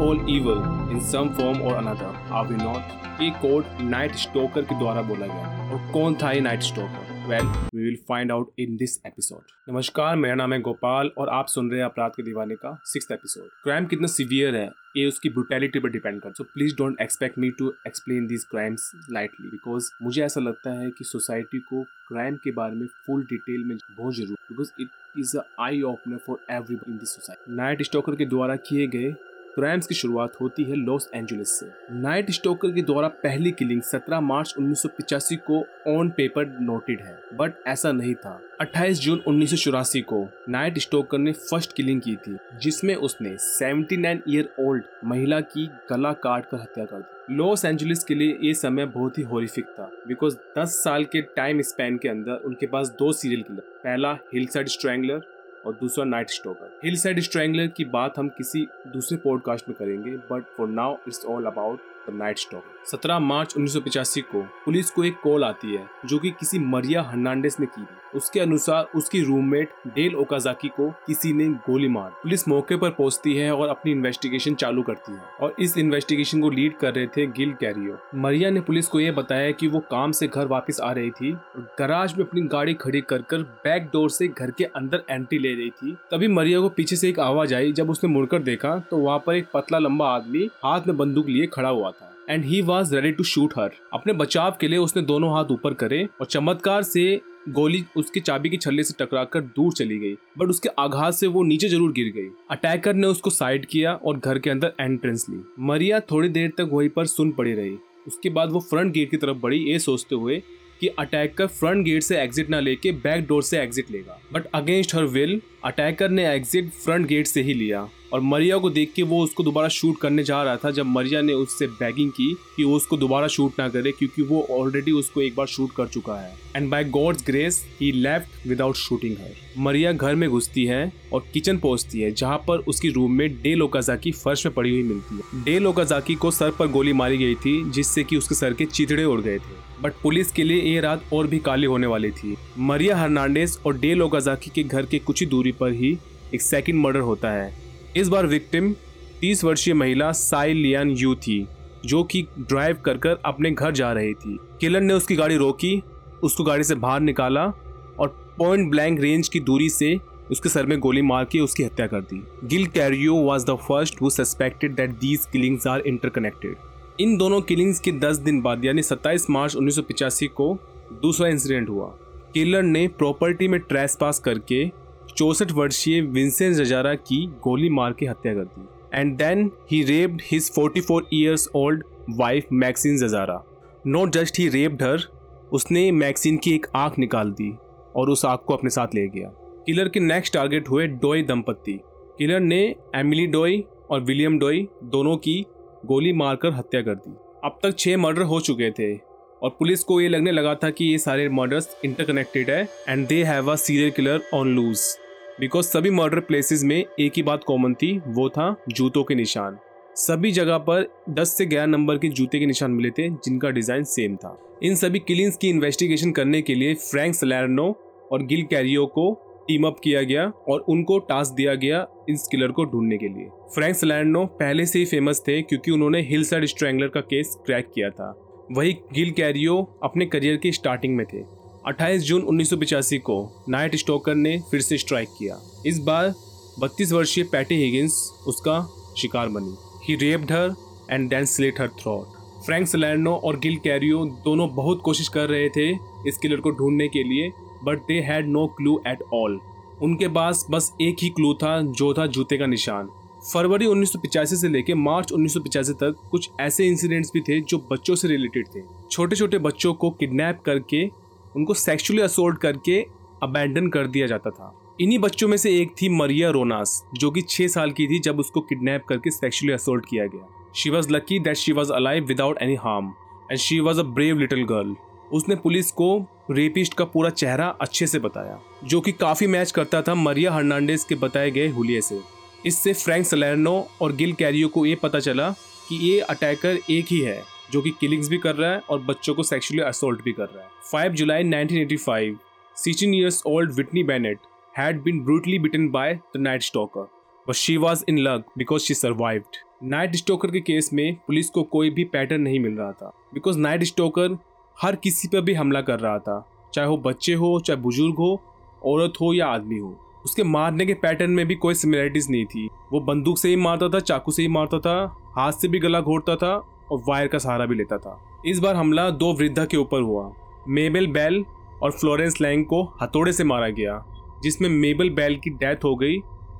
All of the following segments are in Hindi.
all evil in some form or another, are we not? ये कोड नाइट स्टोकर के द्वारा बोला गया और कौन था ये night stalker well we will find out in this episode नमस्कार मेरा नाम है गोपाल और आप सुन रहे हैं अपराध के दीवाने का सिक्स एपिसोड क्राइम कितना सीवियर है ये उसकी ब्रुटैलिटी पर डिपेंड कर so please don't expect me to explain this crimes lightly because मुझे ऐसा लगता है कि सोसाइटी को क्राइम के बारे में फुल डिटेल में बहुत ज़रूर because it is a eye opener for every in this society night stalker के द्वारा किए गए क्राइम्स की शुरुआत होती है लॉस एंजलिस से। नाइट स्टोकर के द्वारा पहली किलिंग 17 मार्च 1985 को ऑन पेपर नोटेड है, बट ऐसा नहीं था। 28 जून उन्नीस सौ चौरासी को नाइट स्टोकर ने फ़र्स्ट किलिंग की थी, जिसमें उसने 79 ईयर ओल्ड महिला की गला काट कर हत्या कर दी। लॉस एंजलिस के लिए ये समय बहुत ही होरिफिक था बिकॉज़ 10 साल के टाइम स्पैन के अंदर उनके पास दो सीरियल किलर पहला हिलसाइड स्ट्रैंगलर और दूसरा night stalker hill side strangler की बात हम किसी दूसरे पॉडकास्ट में करेंगे but for now it's all about the night stalk. 17 मार्च उन्नीस को पुलिस को एक कॉल आती है, जो कि किसी मरिया हर्नांडेस ने की थी। उसके अनुसार उसकी रूममेट डेल ओकाजाकी को किसी ने गोली मार। पुलिस मौके पर पहुँचती है और अपनी इन्वेस्टिगेशन चालू करती है और इस इन्वेस्टिगेशन को लीड कर रहे थे गिल कैरियो। मरिया ने पुलिस को यह बताया कि वो काम से घर वापस आ रही थी और गराज में अपनी गाड़ी खड़ी कर कर बैक डोर से घर के अंदर एंट्री ले रही थी। तभी मरिया को पीछे से एक आवाज़ आई, जब उसने मुड़कर देखा तो वहाँ पर एक पतला लंबा आदमी हाथ में बंदूक लिए खड़ा हुआ था। And he was ready to shoot her अपने बचाव के लिए उसने दोनों हाथ ऊपर करे और चमत्कार से गोली उसकी चाबी की छल्ले से टकराकर दूर चली गई। बट उसके आघात से वो नीचे ज़रूर गिर गई। अटैकर ने उसको साइड किया और घर के अंदर एंट्रेंस ली। मरिया थोड़ी देर तक वहीं पर सुन पड़ी रही। उसके बाद वो फ्रंट गेट की तरफ़ बढ़ी। ये सोचते हुए कि अटैकर फ्रंट गेट से एग्जिट ना लेके बैक डोर से एग्जिट लेगा। But against her will attacker ने एग्जिट फ्रंट गेट से ही लिया। और मरिया को देख के वो उसको दोबारा शूट करने जा रहा था, जब मरिया ने उससे बैगिंग की कि वो उसको दोबारा शूट ना करे, क्योंकि वो ऑलरेडी उसको एक बार शूट कर चुका है। And by God's grace he left without shooting her Maria घर में घुसती है और किचन पहुँचती है, जहाँ पर उसकी रूम में डे लोकाजाकी फर्श में पड़ी हुई मिलती है। डे लोकाजाकी को सर पर गोली मारी गई थी, जिससे कि उसके सर के चितड़े उड़ गए थे। बट पुलिस के लिए ये रात और भी काली होने वाली थी। मरिया हर्नांडेस और डे लोकाजाकी के घर के कुछ ही दूरी पर ही एक सेकंड मर्डर होता है। इस बार विक्टिम 30 वर्षीय महिला साई लियान यू थी, जो कि ड्राइव कर कर अपने घर जा रही थी। किलर ने उसकी गाड़ी रोकी, उसको गाड़ी से बाहर निकाला और पॉइंट ब्लैंक रेंज की दूरी से उसके सर में गोली मार के उसकी हत्या कर दी। Gil Carrillo was the first who suspected that these killings are interconnected इन दोनों किलिंग्स के 10 दिन बाद, यानी 27 मार्च उन्नीस को दूसरा इंसिडेंट हुआ। किलर ने प्रॉपर्टी में ट्रेस पास करके चौसठ वर्षीय विंसेंट जजारा की गोली मार के हत्या कर दी। And then he raped his 44 years old wife Maxine Zazzara not just he raped her उसने मैक्सिन की एक आँख निकाल दी और उस आँख को अपने साथ ले गया। किलर के नेक्स्ट टारगेट हुए डोई दंपत्ति। किलर ने एमिली डोई और विलियम डोई दोनों की गोली मारकर हत्या कर दी। अब तक छह मर्डर हो चुके थे और पुलिस को ये लगने लगा था कि ये सारे मर्डर्स इंटरकनेक्टेड है and they have a serial killer on loose because सभी मर्डर प्लेसेस में एक ही बात कॉमन थी, वो था जूतों के निशान। सभी जगह पर 10 से 11 नंबर के जूते के निशान मिले थे, जिनका डिज़ाइन सेम था। इन सभी किलिंग्स की इन्वेस्टिगेशन करने के लिए फ्रैंक सलैरनो और गिल कैरियो को टीम अप किया गया और उनको टास्क दिया गया इस किलर को ढूँढने के लिए। फ्रैंक सलैंडो पहले से ही फ़ेमस थे, क्योंकि उन्होंने हिल साइड स्ट्रैंगलर का केस क्रैक किया था। वही गिल कैरियो अपने करियर की स्टार्टिंग में थे। 28 जून उन्नीस को नाइट स्टोकर ने फिर से स्ट्राइक किया। इस बार 32 वर्षीय पैटी हिगिंस उसका शिकार बनी। He raped her and then slit her throat Frank Salerno और गिल कैरियो दोनों बहुत कोशिश कर रहे थे इस किलर को ढूँढने के लिए but they had no clue at all उनके पास बस एक ही क्लू था, जो था जूते का निशान। फरवरी उन्नीस से लेकर मार्च उन्नीस तक कुछ ऐसे इंसिडेंट्स भी थे जो बच्चों से रिलेटेड थे। छोटे छोटे बच्चों को किडनैप करके उनको सेक्सुअली असोल्ट करके अबैंडन कर दिया जाता था। इन्हीं बच्चों में से एक थी मरिया रोनास, जो कि छह साल की थी जब उसको किडनैप करके सेक्सुअली असोल्ट किया गया। She was lucky that she was alive without any harm and she was a brave little girl उसने पुलिस को रेपिस्ट का पूरा चेहरा अच्छे से बताया, जो कि काफ़ी मैच करता था मरिया हर्नांडेस के बताए गए हुलिये से। इससे फ्रैंक सलैनो और गिल कैरियो को ये पता चला कि ये अटैकर एक ही है। जो कि किलिंग्स भी कर रहा है और बच्चों को सेक्सुअली असोल्ट भी कर रहा है। 5 जुलाई 1985 16 years old Whitney Bennett had been brutally bitten by the Night Stalker. But she was in luck because she survived night stalker के केस में पुलिस को कोई भी पैटर्न नहीं मिल रहा था बिकॉज़ नाइट स्टोकर हर किसी पर भी हमला कर रहा था, चाहे वो बच्चे हो, चाहे बुज़ुर्ग हो, औरत हो या आदमी हो। उसके मारने के पैटर्न में भी कोई सिमिलरिटीज नहीं थी। वो बंदूक से ही मारता था, चाकू से ही मारता था, हाथ से भी गला घोटता था और वायर का सहारा भी लेता था। इस बार हमला दो वृद्धा के ऊपर हुआ। मेबल बैल और फ्लोरेंस लैंग को हथौड़े से मारा गया, जिसमें मेबल बैल की डेथ हो गई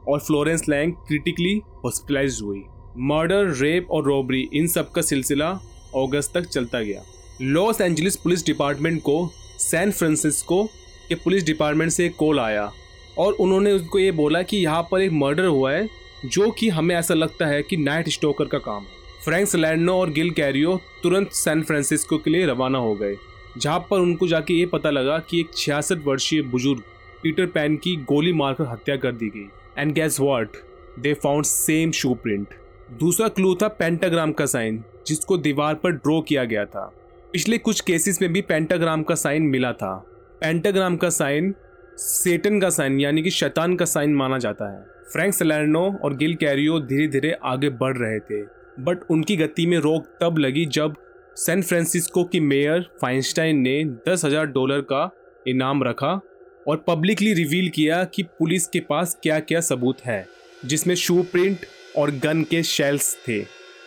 और फ्लोरेंस लैंग क्रिटिकली हॉस्पिटलाइज हुई। मर्डर, रेप और रॉबरी इन सब का सिलसिला अगस्त तक चलता गया। लॉस एंजलिस पुलिस डिपार्टमेंट को, सैन फ्रांसिस्को के पुलिस डिपार्टमेंट से कॉल आया और उन्होंने उनको ये बोला कि यहाँ पर एक मर्डर हुआ है, जो कि हमें ऐसा लगता है कि नाइट स्टोकर का काम है। फ्रैंक सलैंडो और गिल कैरियो तुरंत सैन फ्रांसिस्को के लिए रवाना हो गए, जहाँ पर उनको जाके ये पता लगा कि एक छियासठ वर्षीय बुज़ुर्ग पीटर पैन की गोली मारकर हत्या कर दी गई। And guess what they found same shoe print दूसरा क्लू था पेंटाग्राम का साइन जिसको दीवार पर ड्रॉ किया गया था। पिछले कुछ केसेस में भी पेंटाग्राम का साइन मिला था। पेंटाग्राम का साइन सेटन का साइन यानी कि शैतान का साइन माना जाता है। फ्रैंक सलैनो और गिल कैरियो धीरे धीरे आगे बढ़ रहे थे। बट उनकी गति में रोक तब लगी जब सैन फ्रांसिस्को की मेयर फाइंस्टाइन ने दस हज़ार डॉलर का इनाम रखा और पब्लिकली रिवील किया कि पुलिस के पास क्या क्या सबूत है, जिसमें शू प्रिंट और गन के शेल्स थे।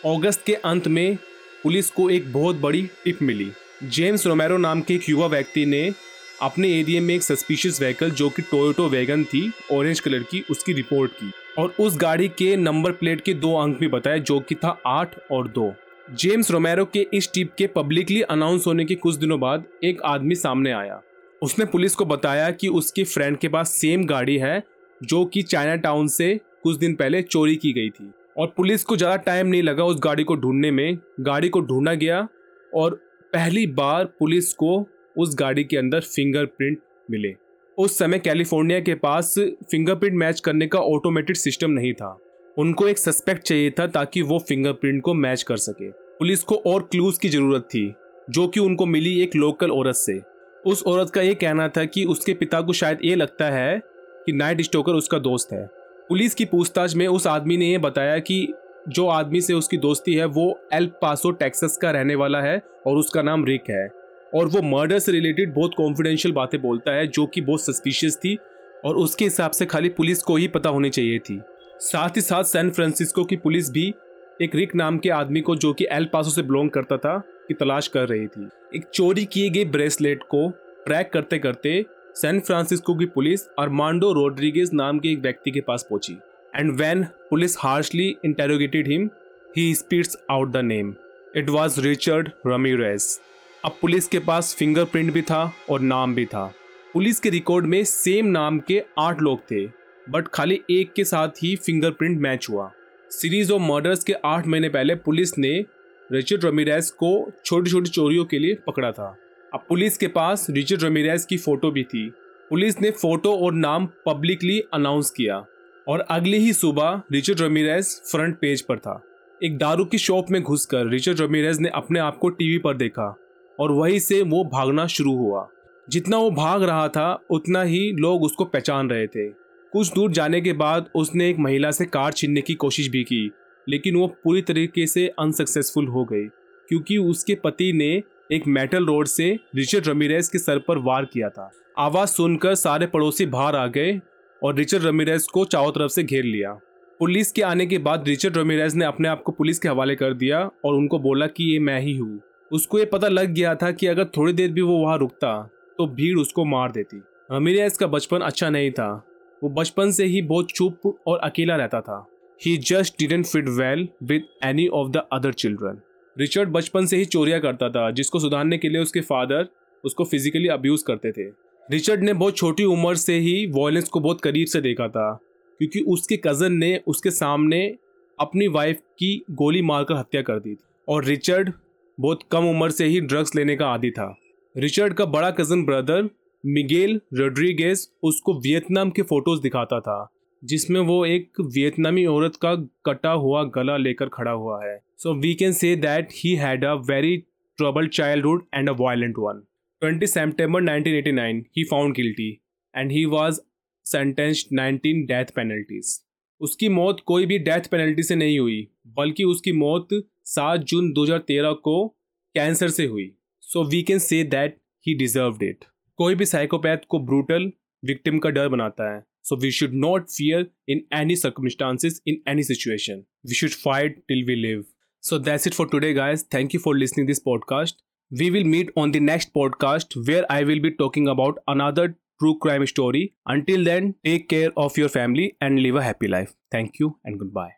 अगस्त के अंत में पुलिस को एक बहुत बड़ी टिप मिली। जेम्स रोमेरो नाम के एक युवा व्यक्ति ने अपने एरिया में एक सस्पिशियस व्हीकल जो कि टोयोटो वैगन थी ऑरेंज कलर की, उसकी रिपोर्ट की। और उस गाड़ी के नंबर प्लेट के दो अंक भी बताए, जो कि था आठ और दो। जेम्स रोमेरो के इस टिप के पब्लिकली अनाउंस होने के कुछ दिनों बाद एक आदमी सामने आया। उसने पुलिस को बताया कि उसके फ्रेंड के पास सेम गाड़ी है, जो कि चाइना टाउन से कुछ दिन पहले चोरी की गई थी। और पुलिस को ज़्यादा टाइम नहीं लगा उस गाड़ी को ढूँढने में। गाड़ी को ढूंढा गया और पहली बार पुलिस को उस गाड़ी के अंदर फिंगरप्रिंट मिले। उस समय कैलिफ़ोर्निया के पास फिंगरप्रिंट मैच करने का ऑटोमेटेड सिस्टम नहीं था। उनको एक सस्पेक्ट चाहिए था ताकि वो फिंगरप्रिंट को मैच कर सके। पुलिस को और क्लूज की ज़रूरत थी, जो कि उनको मिली एक लोकल औरत से। उस औरत का ये कहना था कि उसके पिता को शायद ये लगता है कि नाइट स्टोकर उसका दोस्त है। पुलिस की पूछताछ में उस आदमी ने यह बताया कि जो आदमी से उसकी दोस्ती है, वो एल पासो टेक्सास का रहने वाला है और उसका नाम रिक है। और वो मर्डर से रिलेटेड बहुत कॉन्फिडेंशियल बातें बोलता है, जो कि बहुत सस्पिशियस थी और उसके हिसाब से खाली पुलिस को ही पता होनी चाहिए थी। साथ ही साथ सैन फ्रांसिस्को की पुलिस भी एक रिक नाम के आदमी को, जो कि एल पासो से बिलोंग करता था, की तलाश कर रही थी। एक चोरी किए गए ब्रेसलेट को ट्रैक करते करते सैन फ्रांसिस्को की पुलिस अरमांडो रोड्रिगेज नाम के एक व्यक्ति के पास पहुँची। And when police harshly interrogated him he spits out the name it was Richard Ramirez अब पुलिस के पास फिंगरप्रिंट भी था और नाम भी था। पुलिस के रिकॉर्ड में सेम नाम के आठ लोग थे बट खाली एक के साथ ही फिंगरप्रिंट मैच हुआ। सीरीज़ ऑफ़ मर्डर्स के आठ महीने पहले पुलिस ने रिचर्ड रमीरेज को छोटी छोटी चोरियों के लिए पकड़ा था। अब पुलिस के पास रिचर्ड रमीरेज की फ़ोटो भी थी। पुलिस ने फ़ोटो और नाम पब्लिकली अनाउंस किया और अगली ही सुबह रिचर्ड रमीरेज फ्रंट पेज पर था। एक दारू की शॉप में घुसकर रिचर्ड रमीरेज ने अपने आप को टीवी पर देखा। और वहीं से वो भागना शुरू हुआ। जितना वो भाग रहा था, उतना ही लोग उसको पहचान रहे थे। कुछ दूर जाने के बाद उसने एक महिला से कार छीनने की कोशिश भी की, लेकिन वो पूरी तरीके से अनसक्सेसफुल हो गई, क्योंकि उसके पति ने एक मेटल रोड से रिचर्ड रमीरेज के सर पर वार किया था। आवाज़ सुनकर सारे पड़ोसी बाहर आ गए और रिचर्ड रमीरेज को चारों तरफ़ से घेर लिया। पुलिस के आने के बाद रिचर्ड रमीरेज ने अपने आप को पुलिस के हवाले कर दिया और उनको बोला कि, ये मैं ही हूँ। उसको ये पता लग गया था कि अगर थोड़ी देर भी वो वहाँ रुकता तो भीड़ उसको मार देती। अमीरिया का बचपन अच्छा नहीं था। वो बचपन से ही बहुत चुप और अकेला रहता था। He just didn't fit well with any of the other children Richard बचपन से ही चोरिया करता था, जिसको सुधारने के लिए उसके फादर उसको फिजिकली अब्यूज करते थे। रिचर्ड ने बहुत छोटी उम्र से ही वॉयलेंस को बहुत करीब से देखा था, क्योंकि उसके कज़न ने उसके सामने अपनी वाइफ की गोली मारकर हत्या कर दी थी। और रिचर्ड बहुत कम उम्र से ही ड्रग्स लेने का आदि था। रिचर्ड का बड़ा कज़न ब्रदर मिगेल रोड्रीगेज उसको वियतनाम के फ़ोटोज़ दिखाता था, जिसमें वो एक वियतनामी औरत का कटा हुआ गला लेकर खड़ा हुआ है। So we can say that he had a very trouble childhood and a violent one 20 September 1989 he found guilty and he was sentenced 19 death penalties उसकी मौत कोई भी डेथ पेनल्टी से नहीं हुई, बल्कि उसकी मौत सात जून 2013 को कैंसर से हुई। So we can say that he deserve it कोई भी साइकोपैथ को ब्रूटल विक्टिम का डर बनाता है। So we should not fear in any circumstances in any situation we should fight till we live so that's it for today guys thank you for listening this podcast we will meet on the next podcast where I will be talking about another true crime story until then take care of your family and live a happy life thank you and good bye